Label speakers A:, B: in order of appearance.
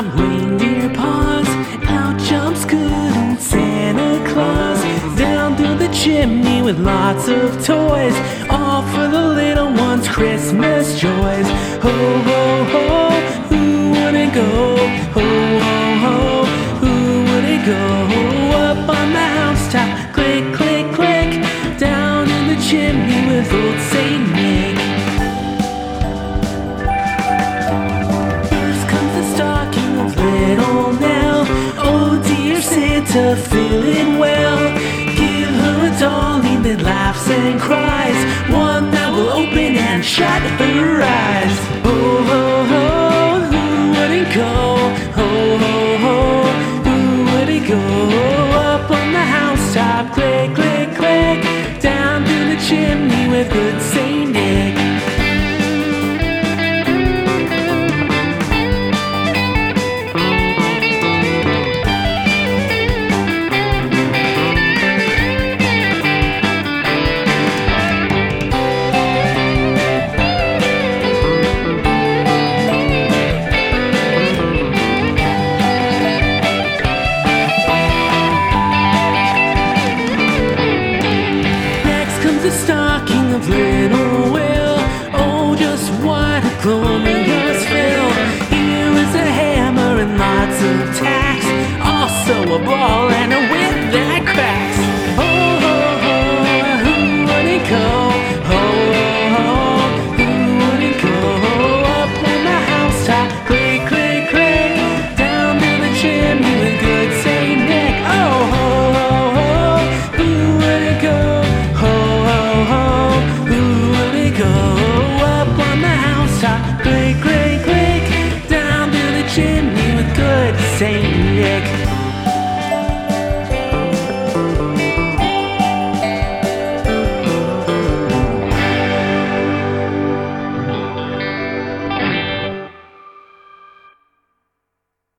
A: From reindeer paws, out jumps good old Santa Claus. Down through the chimney with lots of toys, all for the little ones' Christmas joys. Ho ho ho, who wouldn't go? Ho ho ho, who wouldn't go? Up on the housetop, click click click, down in the chimney with old Saint. Santa, feeling well. Give her a dolly that laughs and cries. One that will open and shut her eyes. Ho ho ho, who wouldn't go? Ho ho ho, who wouldn't go? Up on the housetop, click click click, down through the chimney with good stocking of little Will. Oh, just what a glory. Saint Nick.